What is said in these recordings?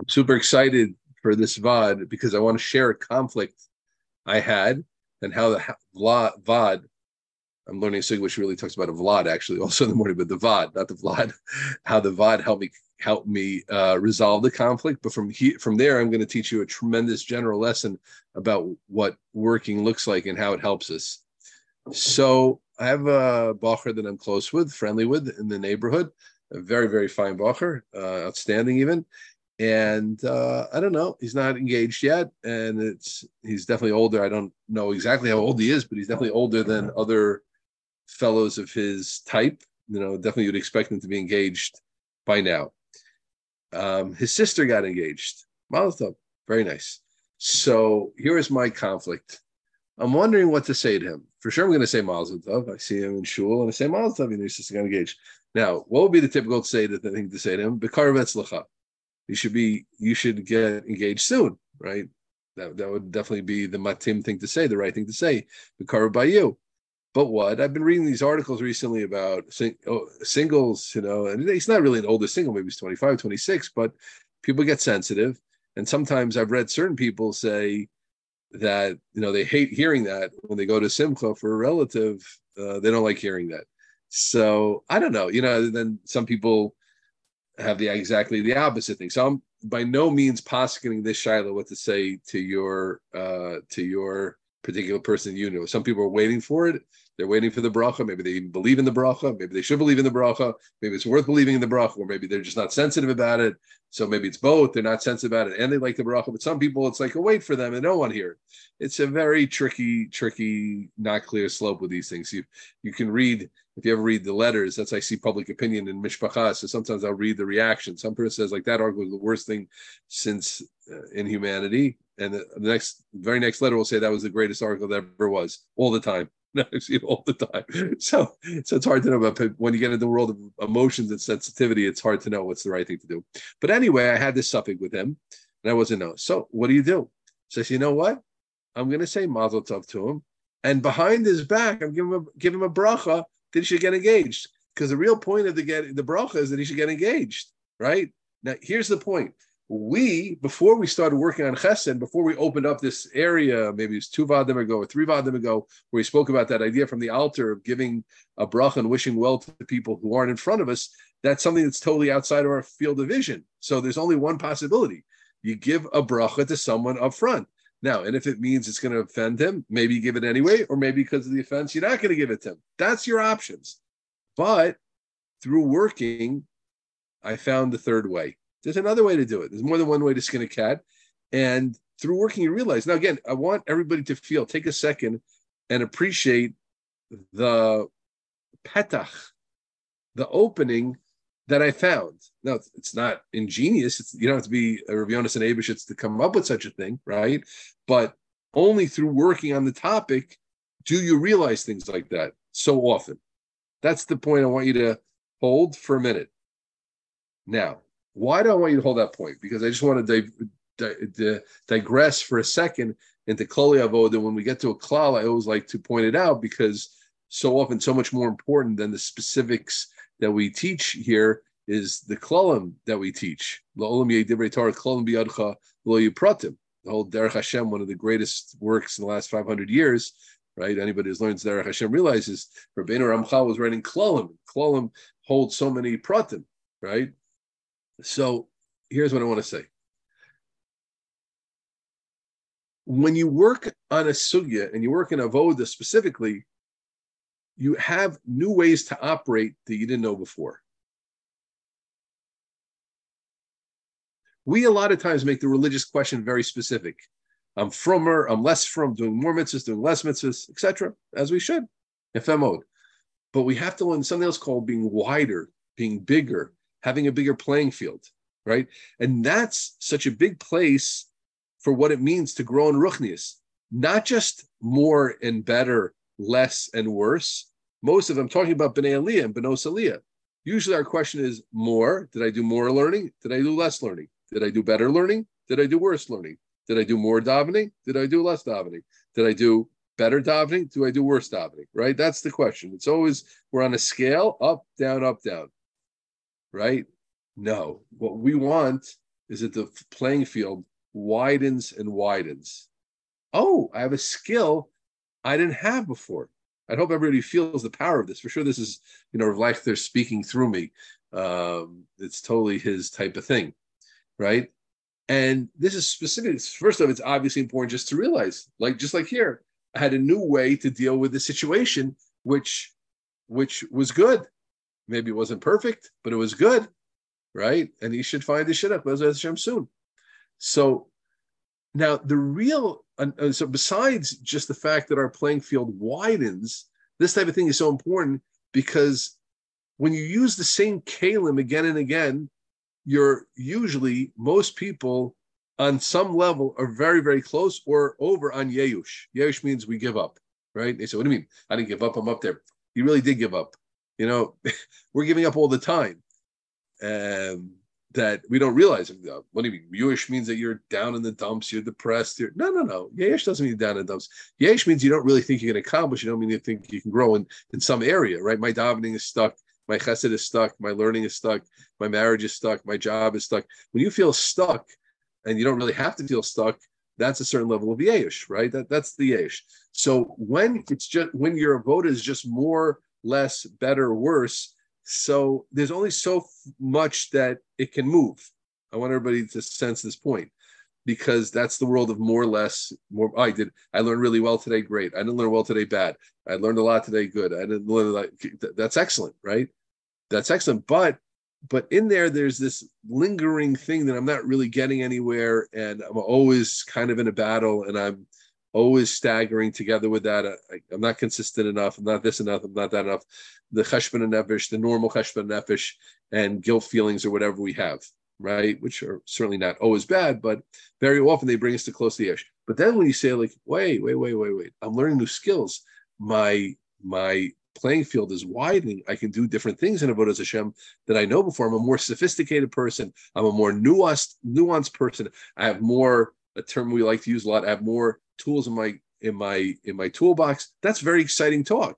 I'm super excited for this VOD because I want to share a conflict I had and how the VOD, I'm learning Sig, which really talks about a VLOD actually also in the morning, but the VOD, not the VLOD, how the VOD helped me help me uh, resolve the conflict. But from he, from there, I'm going to teach you a tremendous general lesson about what working looks like and how it helps us. So I have a bacher that I'm close with, friendly with in the neighborhood, a very, very fine bacher, uh, outstanding even. And uh, I don't know, he's not engaged yet, and it's he's definitely older. I don't know exactly how old he is, but he's definitely older than other fellows of his type. You know, definitely you'd expect him to be engaged by now. Um, his sister got engaged. Mazel very nice. So here is my conflict. I'm wondering what to say to him. For sure, I'm going to say Mazel I see him in shul and I say Mazel Tov. You know, his sister got engaged. Now, what would be the typical to say the thing to say to him? Bekar Vetzlacha. You should be. You should get engaged soon, right? That that would definitely be the matim thing to say, the right thing to say. Bekar by you. But what I've been reading these articles recently about sing, oh, singles, you know, and it's not really an older single, maybe he's 25, 26, but people get sensitive. And sometimes I've read certain people say that, you know, they hate hearing that when they go to Simcha for a relative, uh, they don't like hearing that. So I don't know, you know, then some people have the exactly the opposite thing. So I'm by no means posketing this shailah what to say to your uh to your particular person you know. Some people are waiting for it. They're waiting for the bracha. Maybe they even believe in the bracha. Maybe they should believe in the bracha. Maybe it's worth believing in the bracha, or maybe they're just not sensitive about it. So maybe it's both. They're not sensitive about it and they like the bracha. But some people, it's like a wait for them and no one here. It's a very tricky, tricky, not clear slope with these things. You you can read if you ever read the letters. That's I see public opinion in mishpacha. So sometimes I'll read the reaction. Some person says like that article is the worst thing since uh, in humanity and the, the next very next letter will say that was the greatest article that ever was all the time I see it all the time. So, so it's hard to know about when you get into the world of emotions and sensitivity. It's hard to know what's the right thing to do. But anyway, I had this suffix with him, and I wasn't know. So, what do you do? Says, you know what? I'm going to say Mazel Tov to him, and behind his back, I'm giving him a, give him a bracha that he should get engaged. Because the real point of the get the bracha is that he should get engaged, right? Now, here's the point we before we started working on chesed, before we opened up this area, maybe it's two vadim ago or three vadim ago, where we spoke about that idea from the Alter of giving a bracha and wishing well to the people who aren't in front of us. That's something that's totally outside of our field of vision. So there's only one possibility: you give a bracha to someone up front. Now, and if it means it's going to offend him, maybe give it anyway, or maybe because of the offense, you're not going to give it to him. That's your options. But through working, I found the third way there's another way to do it. There's more than one way to skin a cat. And through working, you realize. Now, again, I want everybody to feel, take a second and appreciate the petach, the opening that I found. No, it's not ingenious. It's, you don't have to be a Rav Yonason Eybeshitz to come up with such a thing, right? But only through working on the topic do you realize things like that so often. That's the point I want you to hold for a minute. Now, why do I want you to hold that point? Because I just want to di- di- di- digress for a second into klali avoda. When we get to a klal, I always like to point it out because so often, so much more important than the specifics that we teach here is the klalim that we teach. The whole Derech Hashem, one of the greatest works in the last 500 years, right? Anybody who's learned Derech Hashem realizes Rabbeinu Ramchal was writing klalim. Klalim holds so many pratim, right? So here's what I want to say. When you work on a sugya and you work in avoda specifically, you have new ways to operate that you didn't know before. We a lot of times make the religious question very specific. I'm fromer, I'm less from, doing more mitzvahs, doing less mitzvahs, etc., as we should, mode. But we have to learn something else called being wider, being bigger, having a bigger playing field, right? And that's such a big place for what it means to grow in ruchnius, not just more and better, less and worse. Most of them talking about bnei aliyah and benos aliyah. Usually our question is more. Did I do more learning? Did I do less learning? Did I do better learning? Did I do worse learning? Did I do more davening? Did I do less davening? Did I do better davening? Do I do worse davening? Right? That's the question. It's always we're on a scale up, down, up, down right? No. What we want is that the playing field widens and widens. Oh, I have a skill I didn't have before. I hope everybody feels the power of this. For sure, this is, you know, like they're speaking through me. Um, it's totally his type of thing, right? And this is specific. First off, it's obviously important just to realize, like just like here, I had a new way to deal with the situation, which which was good. Maybe it wasn't perfect, but it was good, right? And he should find the shidduch soon. So now the real uh, so besides just the fact that our playing field widens, this type of thing is so important because when you use the same kalim again and again, you're usually most people on some level are very very close or over on yeush. Yeush means we give up, right? They say, "What do you mean? I didn't give up. I'm up there." You really did give up. You know, we're giving up all the time. Um, that we don't realize. What do you mean? Yeush means that you're down in the dumps, you're depressed. You're no, no, no. Yeush doesn't mean down in the dumps. Yeush means you don't really think you can accomplish. You don't mean you think you can grow in, in some area, right? My davening is stuck. My chesed is stuck. My learning is stuck. My marriage is stuck. My job is stuck. When you feel stuck, and you don't really have to feel stuck, that's a certain level of yeush, right? That that's the yeush. So when it's just when your vote is just more, less, better, worse, so there's only so much that it can move. I want everybody to sense this point because that's the world of more or less more oh, I did I learned really well today great. I didn't learn well today bad. I learned a lot today good. I didn't learn like that's excellent right? That's excellent but but in there there's this lingering thing that I'm not really getting anywhere and I'm always kind of in a battle and I'm always staggering together with that. Uh, I, am not consistent enough. I'm not this enough. I'm not that enough. The cheshbon hanefesh, the normal cheshbon hanefesh, and guilt feelings or whatever we have, right? Which are certainly not always bad, but very often they bring us to close to the edge. But then when you say like, wait, wait, wait, wait, wait, I'm learning new skills. My my playing field is widening. I can do different things in Avodah Hashem that I know before. I'm a more sophisticated person. I'm a more nuanced nuanced person. I have more a term we like to use a lot. I have more tools in my in my in my toolbox. That's very exciting talk.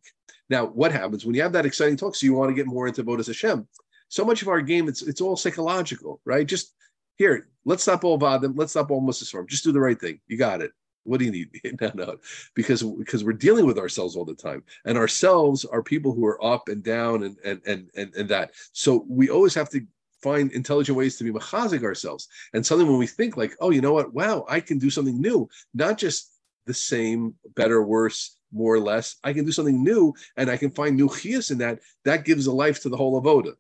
Now, what happens when you have that exciting talk? So you want to get more into Avodas Hashem. So much of our game, it's it's all psychological, right? Just here, let's stop all vadim, let's stop all musasarm. Just do the right thing. You got it. What do you need? no, no, because because we're dealing with ourselves all the time, and ourselves are people who are up and down and and and and, and that. So we always have to find intelligent ways to be machazik ourselves. And suddenly when we think like, oh, you know what? Wow, I can do something new, not just the same, better, worse, more or less. I can do something new and I can find new chias in that. That gives a life to the whole avoda.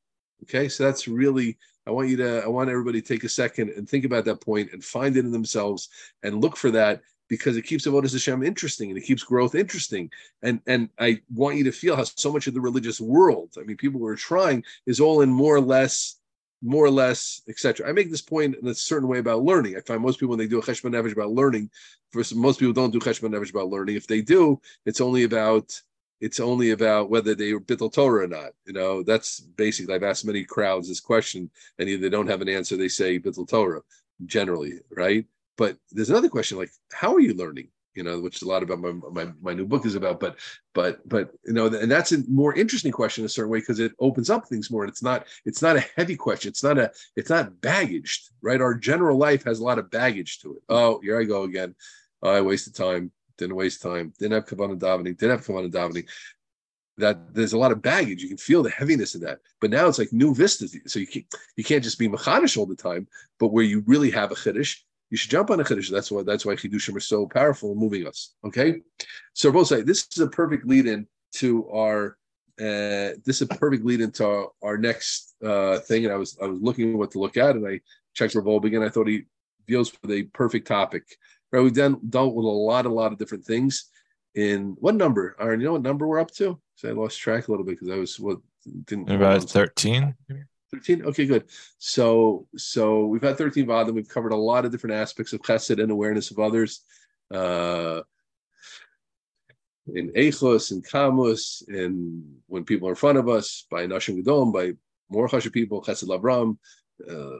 Okay, so that's really I want you to I want everybody to take a second and think about that point and find it in themselves and look for that because it keeps Avodah Hashem interesting and it keeps growth interesting. And and I want you to feel how so much of the religious world, I mean, people who are trying, is all in more or less more or less, etc. I make this point in a certain way about learning. I find most people when they do a cheshbon nefesh about learning, first most people don't do cheshbon nefesh about learning. If they do, it's only about it's only about whether they were bittul Torah or not. You know, that's basically I've asked many crowds this question, and either they don't have an answer, they say bittul Torah generally, right? But there's another question like, how are you learning? You know, which a lot about my, my, my new book is about. But but but you know, and that's a more interesting question in a certain way because it opens up things more. And it's not it's not a heavy question. It's not a it's not baggaged, right? Our general life has a lot of baggage to it. Oh, here I go again. Oh, I wasted time. Didn't waste time. Didn't have kavanah davening. Didn't have kavanah davening. That there's a lot of baggage. You can feel the heaviness of that. But now it's like new vistas. So you can't, you can't just be machadish all the time. But where you really have a chiddush, you should jump on a chiddush. That's why that's why chidushim are so powerful in moving us. Okay, so both say this is a perfect lead in to our. Uh, this is a perfect lead into our, our next uh, thing, and I was I was looking what to look at, and I checked Rav Wolbe again. I thought he deals with a perfect topic. Right, we've done dealt with a lot, a lot of different things. In what number? Aaron, you know what number we're up to? So I lost track a little bit because I was what didn't about thirteen. 13 okay good. So so we've had 13 vadim we've covered a lot of different aspects of chesed and awareness of others uh in echos and kamus and when people are in front of us by nashim gedom by more chashiv people chesed lavram uh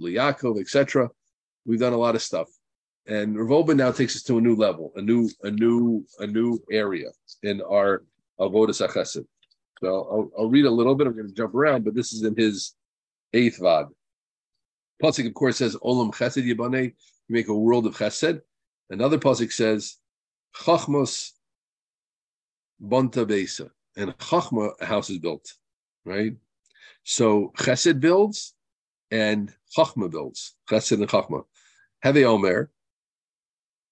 liyakov etc we've done a lot of stuff. And Rav Wolbe now takes us to a new level a new a new a new area in our avodas chesed I'll, I'll read a little bit. I'm going to jump around, but this is in his eighth Vad. Pasuk, of course, says Olam Chesed Yibane. You make a world of Chesed. Another pasuk says Chachmos Bonta Besa, and Chachma a house is built, right? So Chesed builds, and Chachma builds. Chesed and Chachma. Have a Omer.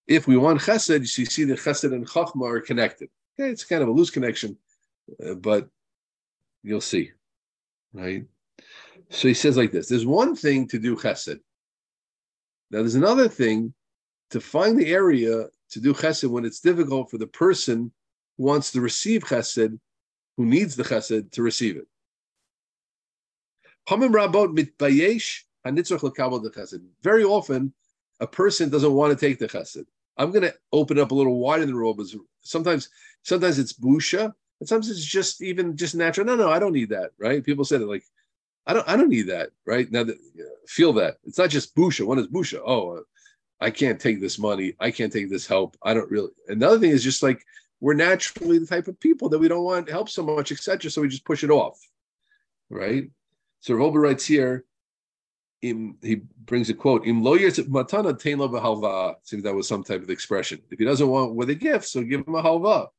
If we want Chesed, you see that Chesed and Chachma are connected. Okay, it's kind of a loose connection, uh, but you'll see, right? So he says like this: There's one thing to do Chesed. Now there's another thing to find the area to do Chesed when it's difficult for the person who wants to receive Chesed, who needs the Chesed to receive it. Very often, a person doesn't want to take the chesed. I'm going to open up a little wider than the Sometimes, sometimes it's busha, and sometimes it's just even just natural. No, no, I don't need that. Right? People say that like, I don't, I don't need that. Right now, that, feel that it's not just busha. One is busha. Oh, I can't take this money. I can't take this help. I don't really. Another thing is just like we're naturally the type of people that we don't want help so much, etc. So we just push it off. Right? So Robo writes here, he brings a quote, Im lawyers matana tain lo. Seems that was some type of expression. If he doesn't want with a gift, so give him a halva.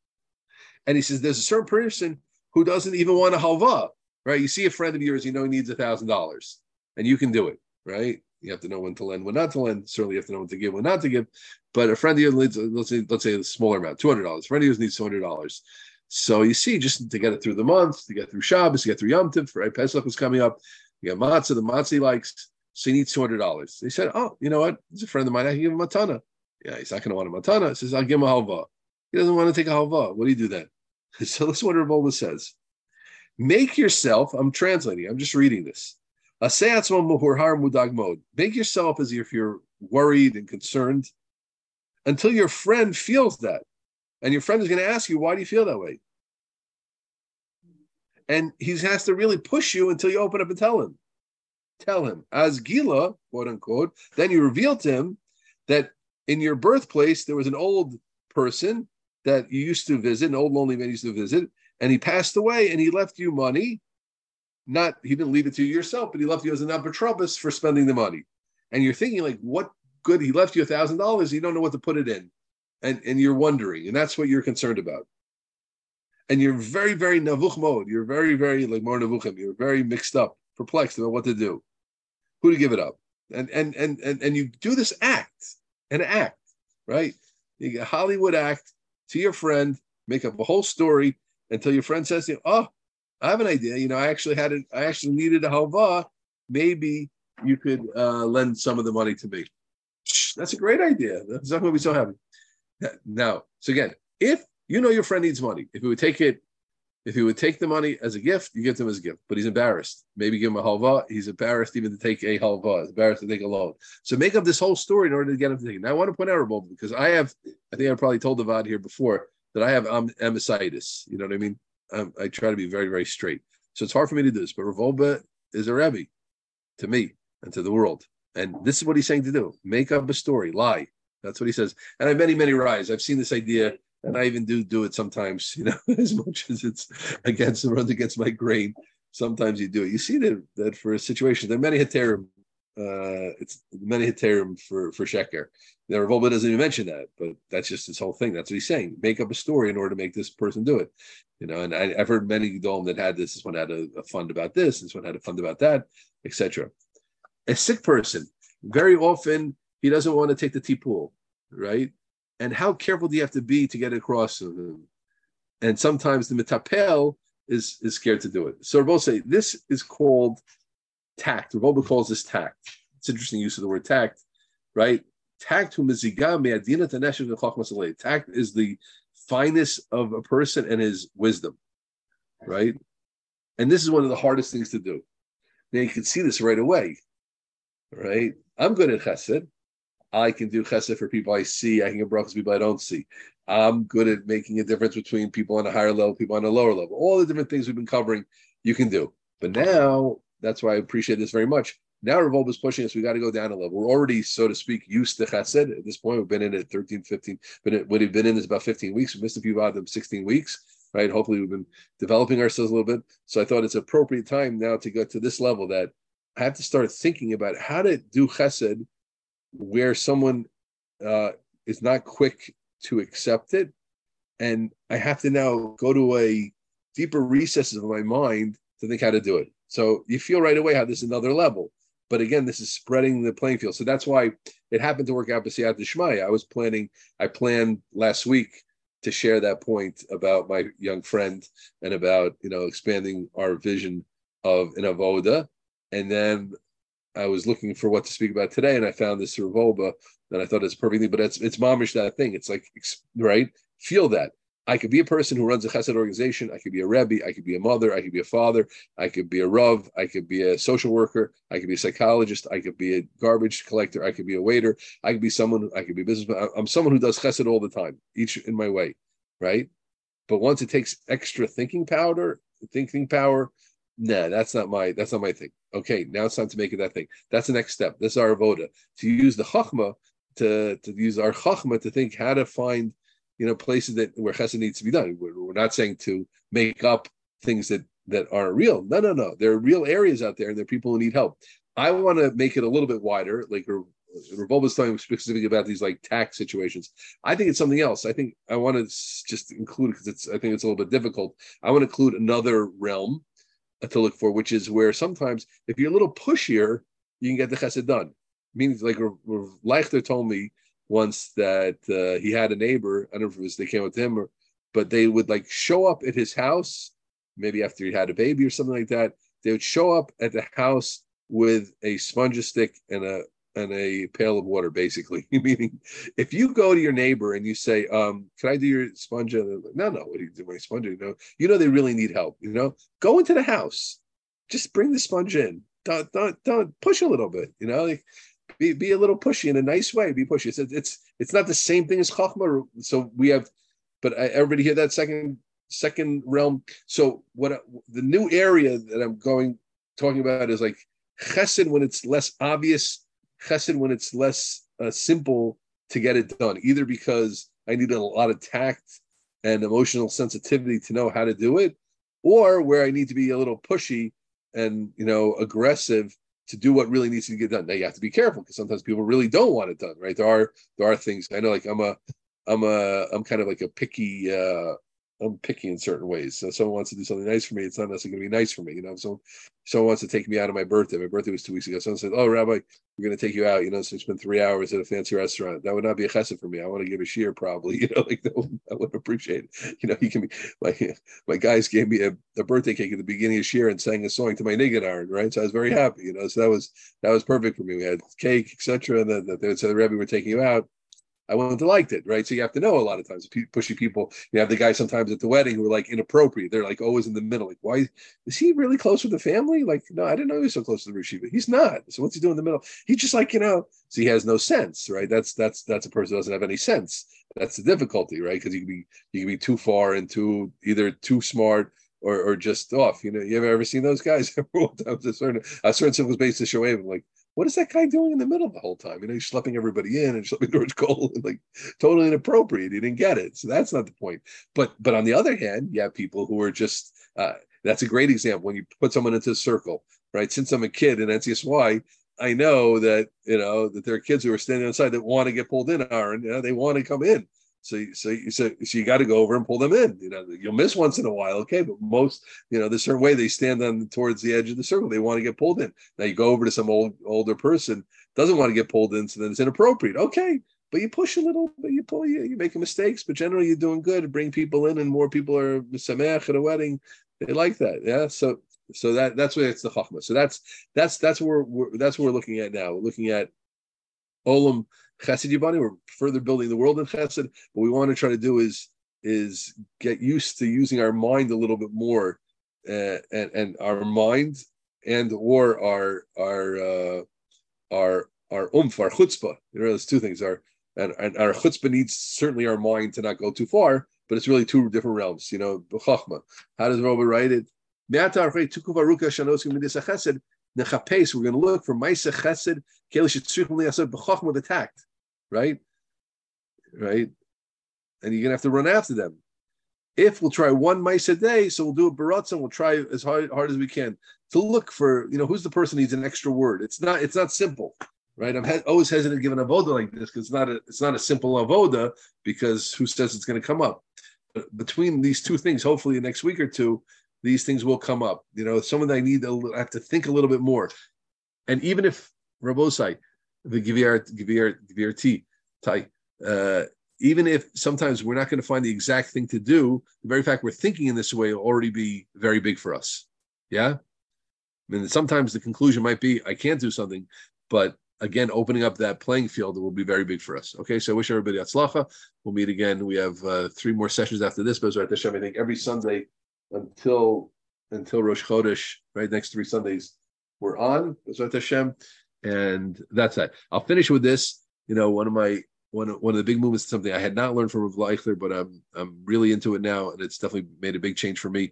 And he says there's a certain person who doesn't even want a halva, right? You see a friend of yours, you know he needs a thousand dollars, and you can do it, right? You have to know when to lend, when not to lend. Certainly, you have to know when to give, when not to give. But a friend of yours needs, let's say, let's say a smaller amount, two hundred dollars. A friend of yours needs two hundred dollars. So you see, just to get it through the month, to get through Shabbos, to get through Yom Tov, right? Pesach was coming up. You got matzah, the matzah he likes, so he needs two hundred dollars. They said, "Oh, you know what? He's a friend of mine. I can give him a matana." Yeah, he's not going to want a matana. He says, "I'll give him a halva." He doesn't want to take a halva. What do you do then? So listen what Rav says. Make yourself. I'm translating. I'm just reading this. Make yourself as if you're worried and concerned until your friend feels that. And your friend is going to ask you, why do you feel that way? And he has to really push you until you open up and tell him. Tell him. As Gila, quote unquote, then you reveal to him that in your birthplace there was an old person that you used to visit, an old lonely man used to visit, and he passed away and he left you money. Not he didn't leave it to you yourself, but he left you as an apotropos for spending the money. And you're thinking, like, what good? He left you a thousand dollars, you don't know what to put it in and, and you're wondering, and that's what you're concerned about. And you're very, very navuch mode. You're very, very like more navuchim. You're very mixed up, perplexed about what to do, who to give it up, and and and and, and you do this act, an act, right? You get Hollywood act to your friend, make up a whole story until your friend says to you, "Oh, I have an idea. You know, I actually had it. I actually needed a halva. Maybe you could uh, lend some of the money to me." That's a great idea. That's not going to be so happy. Now, so again, if you know your friend needs money, if he would take it, if he would take the money as a gift, you give him as a gift. But he's embarrassed. Maybe give him a halva. He's embarrassed even to take a halva. He's embarrassed to take a loan. So make up this whole story in order to get him to take it. Now I want to point out Rav Wolbe because I have, I think I probably told the Vad here before that I have um. You know what I mean? Um, I try to be very, very straight. So it's hard for me to do this. But Rav Wolbe is a Rebbe to me and to the world. And this is what he's saying to do: make up a story, lie, that's what he says. And I have many, many rides. I've seen this idea, and I even do do it sometimes. You know, as much as it's against the runs against my grain, sometimes you do it. You see that that for a situation, there are many heterim. Uh, it's many heterim for for sheker. The Rav Wolbe doesn't even mention that, but that's just his whole thing. That's what he's saying. Make up a story in order to make this person do it. You know, and I, have heard many Gedolm that had this. This one had a, a fund about this. This one had a fund about that, etc. A sick person very often he doesn't want to take the tipul, right? And how careful do you have to be to get across to him? And sometimes the metapel is is scared to do it. So Rabbi say this is called tact. Rabbi calls this tact. It's interesting use of the word tact, right? Tact Tact is the finest of a person and his wisdom, right? And this is one of the hardest things to do. Now you can see this right away, right? I'm good at chesed. I can do chesed for people I see. I can get brachas people I don't see. I'm good at making a difference between people on a higher level, people on a lower level. All the different things we've been covering, you can do. But now, that's why I appreciate this very much. Now Rav Wolbe is pushing us. We got to go down a level. We're already, so to speak, used to chesed. At this point, we've been in it 13, 15, but we've been in is about 15 weeks. We missed a few of them 16 weeks, right? Hopefully we've been developing ourselves a little bit. So I thought it's appropriate time now to go to this level that I have to start thinking about how to do chesed where someone uh, is not quick to accept it. And I have to now go to a deeper recesses of my mind to think how to do it. So you feel right away how this is another level. But again, this is spreading the playing field. So that's why it happened to work out B'siyat Dishmaya. I was planning, I planned last week to share that point about my young friend and about, you know, expanding our vision of an avoda. And then I was looking for what to speak about today, and I found this Rav Wolbe that I thought is perfectly, but it's it's momish that thing. It's like right, feel that. I could be a person who runs a chesed organization. I could be a rebbe. I could be a mother. I could be a father. I could be a rav. I could be a social worker. I could be a psychologist. I could be a garbage collector. I could be a waiter. I could be someone. I could be a businessman. I'm someone who does chesed all the time, each in my way, right? But once it takes extra thinking powder, thinking power, nah, that's not my that's not my thing. Okay, now it's time to make it that thing. That's the next step. This is our avoda to use the chachma to to use our chachma to think how to find you know places that where chesed needs to be done. We're, we're not saying to make up things that that aren't real. No, no, no. There are real areas out there, and there are people who need help. I want to make it a little bit wider, like Rav Wolbe was talking specifically about these like tax situations. I think it's something else. I think I want to just include because it's I think it's a little bit difficult. I want to include another realm to look for, which is where sometimes if you're a little pushier, you can get the chesed done. Meaning, like Leichter told me once that uh, he had a neighbor. I don't know if it was they came with him or, but they would like show up at his house, maybe after he had a baby or something like that. They would show up at the house with a sponge stick and a and a pail of water, basically. Meaning, if you go to your neighbor and you say, um, "Can I do your sponge?" Like, no, no. What do you do my sponge? You know, you know they really need help. You know, go into the house, just bring the sponge in. Don't don't don't push a little bit. You know, like, be be a little pushy in a nice way. Be pushy. It's it's it's not the same thing as chachma. So we have, but I, everybody hear that second second realm. So what the new area that I'm going talking about is like chesed when it's less obvious chesed when it's less uh, simple to get it done, either because I need a lot of tact and emotional sensitivity to know how to do it, or where I need to be a little pushy and you know aggressive to do what really needs to get done. Now you have to be careful because sometimes people really don't want it done, right? There are there are things I know, like I'm a I'm a I'm kind of like a picky uh I'm picky in certain ways. So someone wants to do something nice for me, it's not necessarily going to be nice for me. You know, so someone wants to take me out on my birthday. My birthday was two weeks ago. Someone said, "Oh, Rabbi, we're going to take you out." You know, so spend three hours at a fancy restaurant. That would not be a chesed for me. I want to give a shiur, probably. You know, like I would appreciate. It. You know, you can be like my guys gave me a, a, birthday cake at the beginning of shiur and sang a song to my niggun right? So I was very happy. You know, so that was that was perfect for me. We had cake, etc. And then they would say, "Rabbi, we're taking you out." I wouldn't have liked it, right? So you have to know a lot of times, pushy people. You have the guys sometimes at the wedding who are like inappropriate. They're like always in the middle. Like, why is he really close with the family? Like, no, I didn't know he was so close to the Rishiva. He's not. So what's he doing in the middle? He's just like, you know, so he has no sense, right? That's that's that's a person who doesn't have any sense. That's the difficulty, right? Because you can be you can be too far and too either too smart or, or just off. You know, you ever ever seen those guys? a certain a certain space to show him like what is that guy doing in the middle the whole time? You know, he's schlepping everybody in and schlepping George Cole, and like totally inappropriate. He didn't get it, so that's not the point. But but on the other hand, you have people who are just. Uh, that's a great example when you put someone into a circle, right? Since I'm a kid in NCSY, I know that you know that there are kids who are standing outside that want to get pulled in, Aaron. You know, they want to come in. So, so, so, so you got to go over and pull them in. You know, you'll miss once in a while, okay, but most, you know, the certain way they stand on towards the edge of the circle. They want to get pulled in. Now you go over to some old older person doesn't want to get pulled in, so then it's inappropriate. Okay, but you push a little, but you pull, you you making mistakes, but generally you're doing good. To bring people in, and more people are samech at a wedding. They like that, yeah. So, so that that's where it's the chachma. So that's that's that's where we're that's what we're looking at now. We're looking at olam Chesed Yibani. We're further building the world in Chesed. What we want to try to do is is get used to using our mind a little bit more, uh, and and our mind and or our our uh, our our umph, our chutzpah. You know, there's two things. Our and, and our chutzpah needs certainly our mind to not go too far, but it's really two different realms. You know, b'chachma. How does Robert write it? We're going to look for Maisa Chesed, With attack, right? Right? And you're to have to run after them. If we'll try one mice a day, so we'll do a baratza and we'll try as hard, hard as we can to look for, you know, who's the person needs an extra word. It's not, it's not simple, right? I'm he- always hesitant to give an avoda like this because it's not a, it's not a simple avoda because who says it's to come up? But between these two things, hopefully the next week or two, these things will come up. You know, some of I need to have to think a little bit more. And even if Rabosai, the Givir Givir uh, even if sometimes we're not going to find the exact thing to do, the very fact we're thinking in this way will already be very big for us. Yeah. I mean, sometimes the conclusion might be, I can't do something, but again, opening up that playing field will be very big for us. Okay, so I wish everybody atzlacha. We'll meet again. We have uh, three more sessions after this. But I think every Sunday until until Rosh Chodesh, right? Next three Sundays, we're on Bezrat Hashem, and that's that. I'll finish with this. You know, one of my one of, one of the big movements, something I had not learned from Leichler, but I'm I'm really into it now, and it's definitely made a big change for me.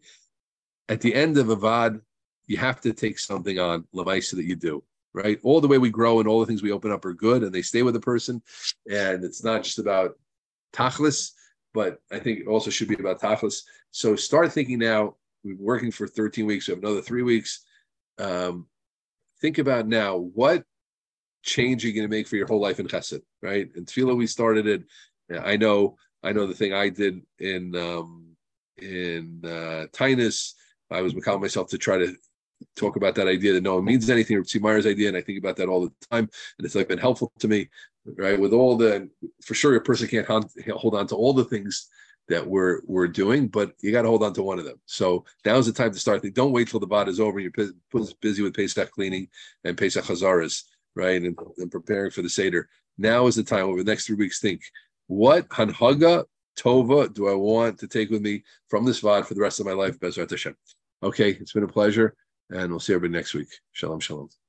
At the end of a vad, you have to take something on lemaisa that you do right. All the way we grow and all the things we open up are good, and they stay with the person, and it's not just about tachlis, but I think it also should be about tachlis. So start thinking now. We've been working for 13 weeks. We have another three weeks. Um, think about now what change you're going to make for your whole life in Chesed, right? In Tefillah, we started it. I know, I know the thing I did in um, in uh, Tinus. I was calling myself to try to talk about that idea that no one means anything, or Meyer's idea, and I think about that all the time, and it's like been helpful to me, right? With all the, for sure, a person can't hold on to all the things that we're we're doing, but you got to hold on to one of them. So now's the time to start. Don't wait till the bot is over. You're busy with Pesach cleaning and Pesach Hazaras, right? And, and preparing for the Seder. Now is the time over the next three weeks. Think what Hanhaga Tova do I want to take with me from this VOD for the rest of my life? Bezrat Hashem. Okay, it's been a pleasure, and we'll see everybody next week. Shalom, shalom.